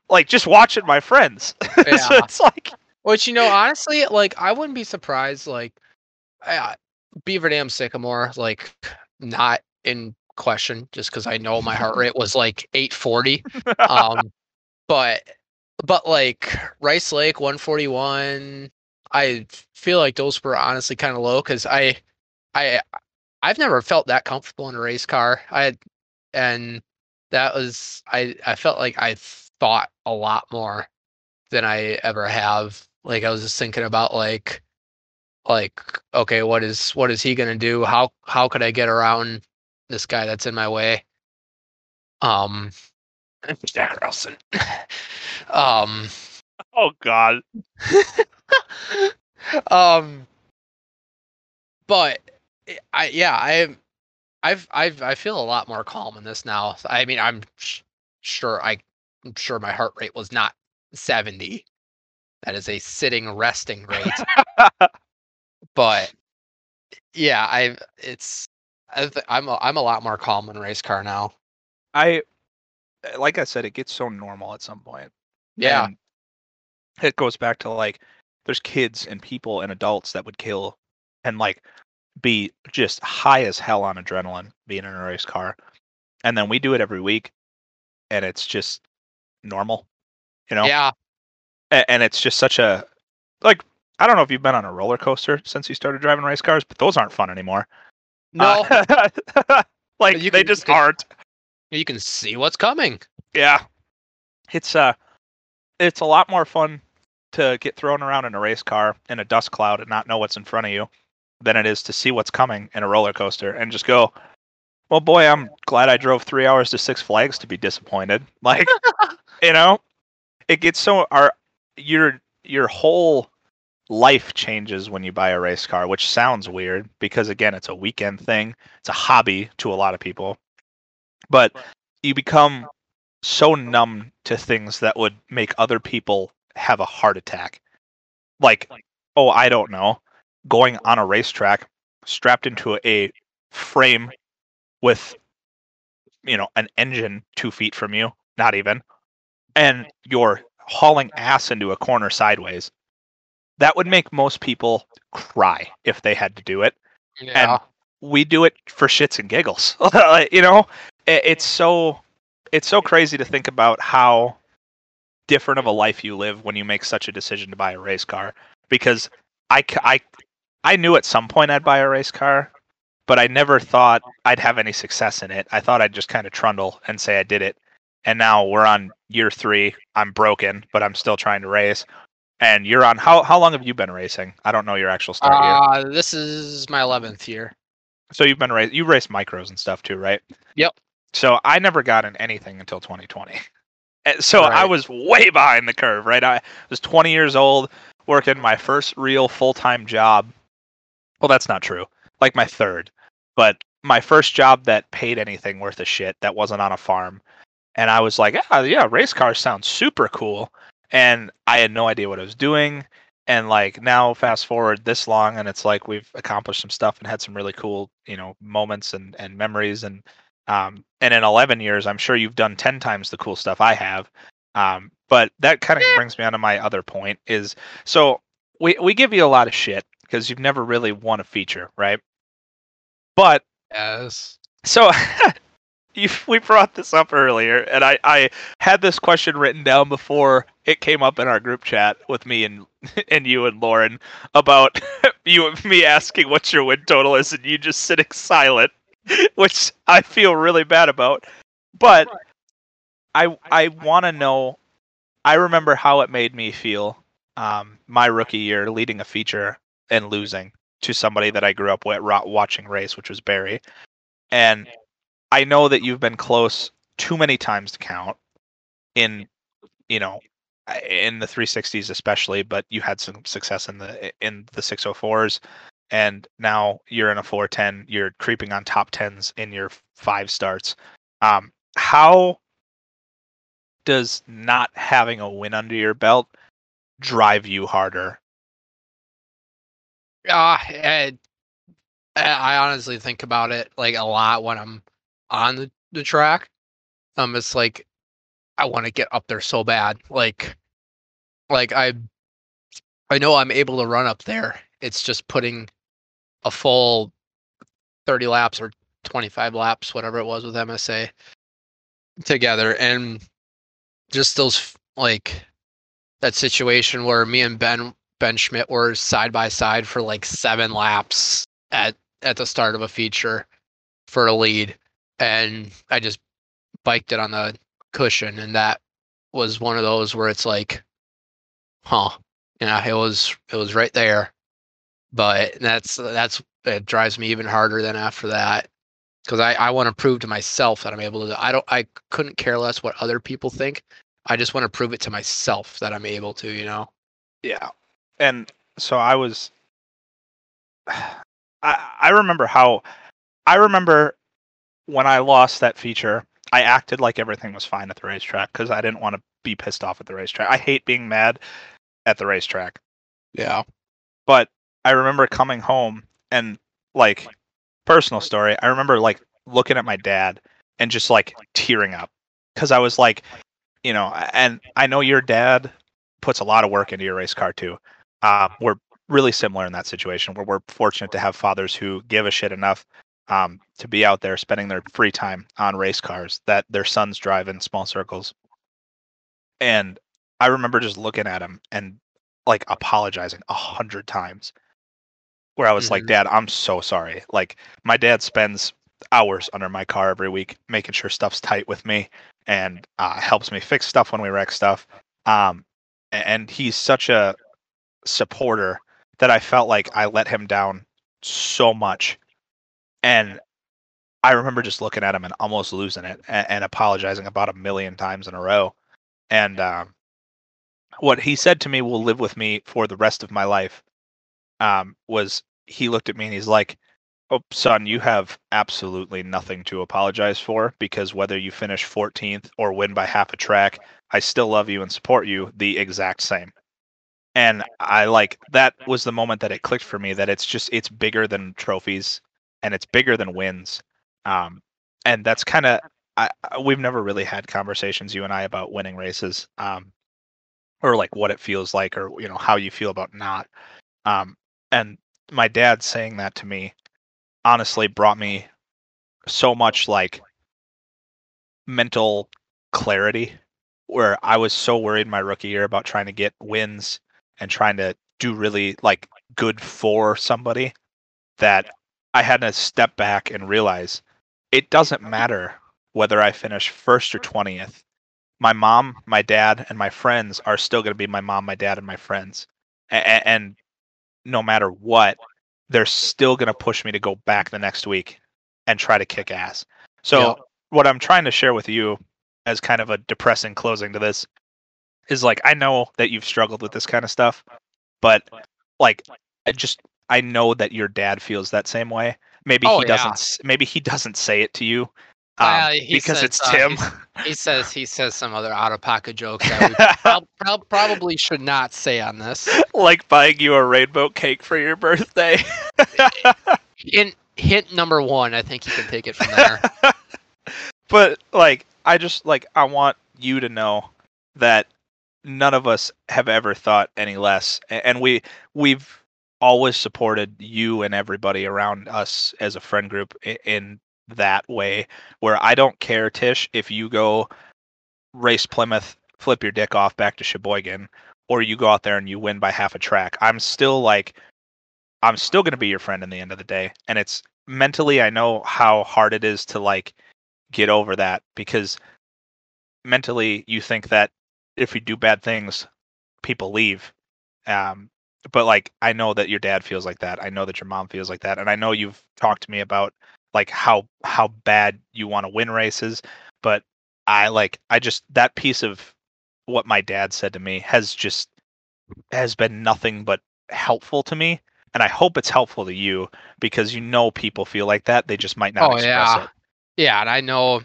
Speaker 4: Like just watching my friends. so it's like,
Speaker 3: Which you know, honestly, like I wouldn't be surprised. Like, uh, Beaver Dam Sycamore, like not in question, just because I know my heart rate was like 840. Um, but but like Rice Lake 141, I feel like those were honestly kind of low because I I I've never felt that comfortable in a race car. I and that was I I felt like I thought a lot more than I ever have. Like I was just thinking about like like okay, what is what is he gonna do? How how could I get around this guy that's in my way? Um Jack Nelson. um
Speaker 4: oh god.
Speaker 3: um but I yeah, I I've I've I feel a lot more calm in this now. I mean, I'm sh- sure I I'm sure my heart rate was not 70. That is a sitting resting rate. but yeah, I it's I th- I'm a, I'm a lot more calm in a race car now.
Speaker 4: I like I said, it gets so normal at some point.
Speaker 3: Yeah.
Speaker 4: And it goes back to like there's kids and people and adults that would kill and like be just high as hell on adrenaline being in a race car. And then we do it every week and it's just normal, you know?
Speaker 3: Yeah.
Speaker 4: A- And it's just such a like I don't know if you've been on a roller coaster since you started driving race cars, but those aren't fun anymore.
Speaker 3: No,
Speaker 4: Uh, like
Speaker 3: You
Speaker 4: they just
Speaker 3: you can-
Speaker 4: aren't.
Speaker 3: you can see what's coming.
Speaker 4: Yeah. It's uh it's a lot more fun to get thrown around in a race car in a dust cloud and not know what's in front of you than it is to see what's coming in a roller coaster and just go, Well boy, I'm glad I drove three hours to Six Flags to be disappointed. Like you know? It gets so our your your whole life changes when you buy a race car, which sounds weird because again it's a weekend thing. It's a hobby to a lot of people. But you become oh. so numb to things that would make other people have a heart attack. Like, oh, I don't know, going on a racetrack strapped into a frame with, you know, an engine two feet from you, not even, and you're hauling ass into a corner sideways. That would make most people cry if they had to do it
Speaker 3: Yeah.
Speaker 4: we do it for shits and giggles. you know, it's so it's so crazy to think about how different of a life you live when you make such a decision to buy a race car. Because I, I, I knew at some point I'd buy a race car, but I never thought I'd have any success in it. I thought I'd just kind of trundle and say I did it. And now we're on year three. I'm broken, but I'm still trying to race. And you're on how how long have you been racing? I don't know your actual start.
Speaker 3: Uh, this is my eleventh year.
Speaker 4: So you've been race you race micros and stuff too, right?
Speaker 3: Yep.
Speaker 4: So I never got in anything until 2020. And So I was way behind the curve, right? I was 20 years old, working my first real full time job. Well, that's not true. Like my third, but my first job that paid anything worth a shit that wasn't on a farm. And I was like, yeah, yeah, race cars sound super cool. And I had no idea what I was doing. And like now, fast forward this long, and it's like we've accomplished some stuff and had some really cool, you know, moments and and memories. And um, and in 11 years, I'm sure you've done 10 times the cool stuff I have. Um, but that kind of brings me on to my other point is so we we give you a lot of shit because you've never really won a feature, right? But
Speaker 3: Yes.
Speaker 4: so you we brought this up earlier, and I I had this question written down before it came up in our group chat with me and and you and Lauren about you me asking what your win total is, and you just sitting silent, which I feel really bad about. But I I want to know. I remember how it made me feel um, my rookie year leading a feature and losing to somebody that I grew up with watching race, which was Barry. And I know that you've been close too many times to count in, you know, in the 360s especially, but you had some success in the in the 604s, and now you're in a 410. You're creeping on top tens in your five starts. Um, how does not having a win under your belt drive you harder?
Speaker 3: Uh, I, I honestly think about it like a lot when I'm on the, the track. Um, it's like I want to get up there so bad. Like, like I, I know I'm able to run up there. It's just putting a full thirty laps or twenty five laps, whatever it was with MSA, together, and just those like that situation where me and Ben Ben Schmidt were side by side for like seven laps at at the start of a feature for a lead, and I just biked it on the cushion, and that was one of those where it's like, huh, yeah, it was it was right there, but that's that's it drives me even harder than after that because I I want to prove to myself that I'm able to. I don't I couldn't care less what other people think. I just want to prove it to myself that I'm able to, you know.
Speaker 4: Yeah. And so I was I I remember how I remember when I lost that feature, I acted like everything was fine at the racetrack because I didn't want to be pissed off at the racetrack. I hate being mad at the racetrack.
Speaker 3: Yeah.
Speaker 4: But I remember coming home and like personal story, I remember like looking at my dad and just like tearing up because I was like, you know, and I know your dad puts a lot of work into your race car too. Um, we're really similar in that situation where we're fortunate to have fathers who give a shit enough um, to be out there spending their free time on race cars that their sons drive in small circles. And I remember just looking at him and like apologizing a hundred times where I was mm-hmm. like, Dad, I'm so sorry. Like my dad spends hours under my car every week making sure stuff's tight with me and uh, helps me fix stuff when we wreck stuff. Um, and he's such a supporter that I felt like I let him down so much. And I remember just looking at him and almost losing it and, and apologizing about a million times in a row. And um, what he said to me will live with me for the rest of my life. Um, was he looked at me and he's like, "Oh, son, you have absolutely nothing to apologize for because whether you finish 14th or win by half a track, I still love you and support you the exact same." And I like that was the moment that it clicked for me that it's just it's bigger than trophies and it's bigger than wins. Um, and that's kind of I, we've never really had conversations you and I about winning races. Um, or like what it feels like or you know how you feel about not um and my dad saying that to me honestly brought me so much like mental clarity where I was so worried my rookie year about trying to get wins and trying to do really like good for somebody that I had to step back and realize it doesn't matter whether I finish first or 20th my mom, my dad, and my friends are still going to be my mom, my dad, and my friends. And, and no matter what, they're still going to push me to go back the next week and try to kick ass. So, yeah. what I'm trying to share with you as kind of a depressing closing to this is like, I know that you've struggled with this kind of stuff, but like, I just, I know that your dad feels that same way. Maybe oh, he doesn't, yeah. maybe he doesn't say it to you, um, uh, because says, it's uh, Tim.
Speaker 3: he says he says some other out of pocket jokes that we pro- pro- probably should not say on this.
Speaker 4: Like buying you a rainbow cake for your birthday.
Speaker 3: In hint number one, I think you can take it from there.
Speaker 4: but like, I just like I want you to know that none of us have ever thought any less, and we we've always supported you and everybody around us as a friend group in that way where I don't care, Tish, if you go race Plymouth, flip your dick off back to Sheboygan, or you go out there and you win by half a track. I'm still like, I'm still going to be your friend in the end of the day. And it's mentally, I know how hard it is to like get over that because mentally you think that if you do bad things, people leave. Um, but like, I know that your dad feels like that. I know that your mom feels like that. And I know you've talked to me about like how how bad you want to win races but i like i just that piece of what my dad said to me has just has been nothing but helpful to me and i hope it's helpful to you because you know people feel like that they just might not oh, express
Speaker 3: yeah.
Speaker 4: it
Speaker 3: yeah and i know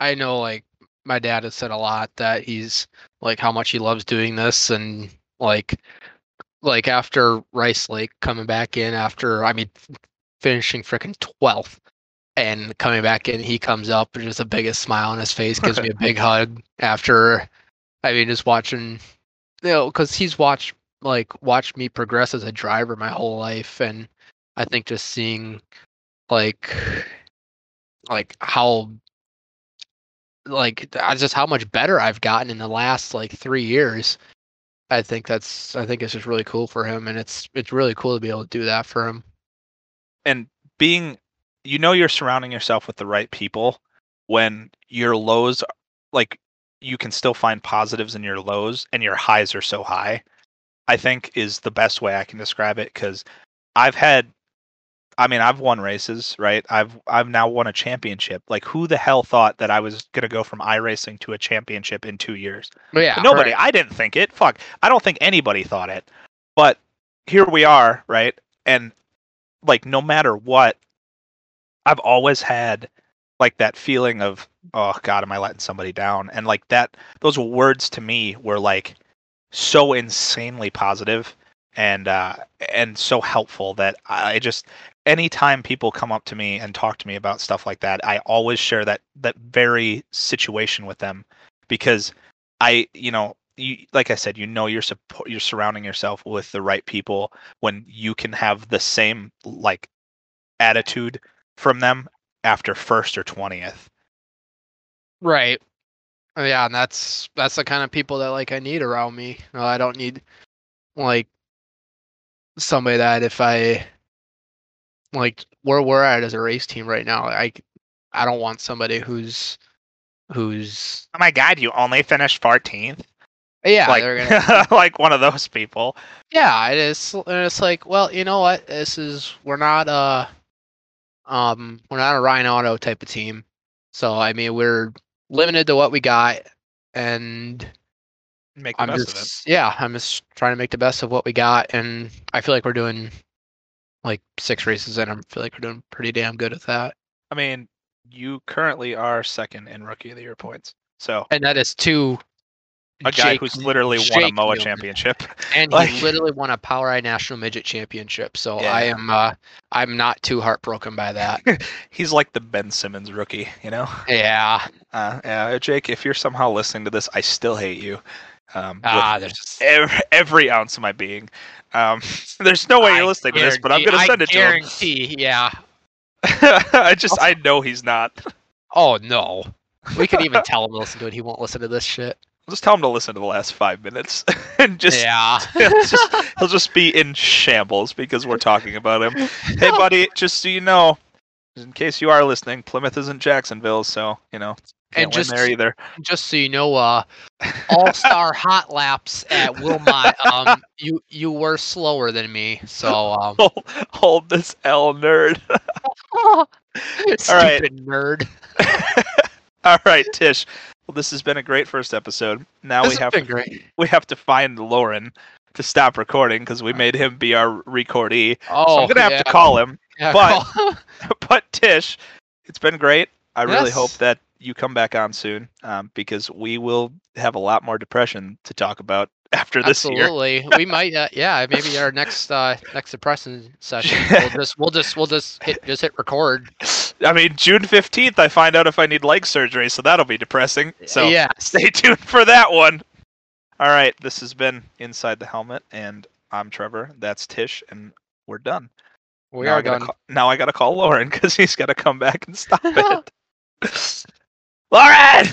Speaker 3: i know like my dad has said a lot that he's like how much he loves doing this and like like after rice lake coming back in after i mean finishing freaking 12th and coming back in, he comes up and just the biggest smile on his face, gives me a big hug after. I mean, just watching, you know, because he's watched like watched me progress as a driver my whole life, and I think just seeing like like how like just how much better I've gotten in the last like three years. I think that's I think it's just really cool for him, and it's it's really cool to be able to do that for him.
Speaker 4: And being you know you're surrounding yourself with the right people when your lows like you can still find positives in your lows and your highs are so high i think is the best way i can describe it because i've had i mean i've won races right? I've i've now won a championship. Like who the hell thought that i was going to go from iRacing to a championship in two years?
Speaker 3: Yeah
Speaker 4: nobody
Speaker 3: right.
Speaker 4: i didn't think it. Fuck i don't think anybody thought it. But here we are right? And like no matter what I've always had like that feeling of oh god am i letting somebody down? And like that those words to me were like so insanely positive and uh and so helpful that i just anytime people come up to me and talk to me about stuff like that i always share that that very situation with them because i you know you like I said, you know you're support you're surrounding yourself with the right people when you can have the same like attitude from them after first or twentieth.
Speaker 3: Right. Uh, Yeah, and that's that's the kind of people that like I need around me. No, I don't need like somebody that if I like where we're at as a race team right now, I I don't want somebody who's who's
Speaker 4: Oh my god, you only finished fourteenth?
Speaker 3: Yeah,
Speaker 4: like
Speaker 3: they're gonna
Speaker 4: like one of those people.
Speaker 3: Yeah, it is. And it's like, well, you know what? This is we're not a, um we're not a Ryan Auto type of team. So I mean, we're limited to what we got, and
Speaker 4: Make the
Speaker 3: I'm
Speaker 4: best of it.
Speaker 3: just yeah, I'm just trying to make the best of what we got, and I feel like we're doing like six races and I feel like we're doing pretty damn good at that,
Speaker 4: I mean, you currently are second in rookie of the year points. So
Speaker 3: and that is two.
Speaker 4: A guy who's literally won a MOA
Speaker 3: Neuman.
Speaker 4: championship.
Speaker 3: and
Speaker 4: like-
Speaker 3: he literally won a POWRi National Midget Championship. So
Speaker 4: Yeah.
Speaker 3: I am uh I'm not too heartbroken by that.
Speaker 4: He's like the Ben Simmons rookie, you know?
Speaker 3: yeah.
Speaker 4: Uh, yeah, Jake, if you're somehow listening to this, I still hate you. Um,
Speaker 3: Ah, there's
Speaker 4: every, every ounce of my being. Um, there's no way you're listening to this, but I'm gonna send
Speaker 3: I
Speaker 4: it to him.
Speaker 3: guarantee, yeah.
Speaker 4: I just, I know he's not.
Speaker 3: Oh no. We could even tell him to listen to it. He won't listen to this shit.
Speaker 4: Just tell him to listen to the last five minutes and just
Speaker 3: yeah.
Speaker 4: he'll just he'll just be in shambles because we're talking about him. Hey, buddy, just so you know, in case you are listening, Plymouth isn't Jacksonville, so you know
Speaker 3: And just
Speaker 4: there either.
Speaker 3: just so you know, uh, all star hot laps at Wilmot, um, you you were slower than me. So um,
Speaker 4: Hold, hold this L, nerd.
Speaker 3: stupid
Speaker 4: right.
Speaker 3: nerd.
Speaker 4: All right, Tish. Well, this has been a great first episode. Now
Speaker 3: This
Speaker 4: we have to,
Speaker 3: great.
Speaker 4: we have to find Lauren to stop recording because we made him be our recordee.
Speaker 3: Oh,
Speaker 4: so I'm gonna have to call him.
Speaker 3: Yeah,
Speaker 4: but-
Speaker 3: call-
Speaker 4: but Tish, it's been great. I really hope that you come back on soon um, because we will have a lot more depression to talk about after this year.
Speaker 3: Absolutely, we might. Uh, yeah, maybe our next uh, next depressing session. We'll just we'll just we'll just hit just hit record.
Speaker 4: I mean, June 15th, I find out if I need leg surgery, so that'll be depressing. So
Speaker 3: yeah,
Speaker 4: stay tuned for that one. All right, this has been Inside the Helmet, and I'm Trevor. That's Tish, and we're done.
Speaker 3: we
Speaker 4: now
Speaker 3: are
Speaker 4: gotta
Speaker 3: done.
Speaker 4: Call, now I gotta call Lauren because he's got to come back and stop it. Lauren!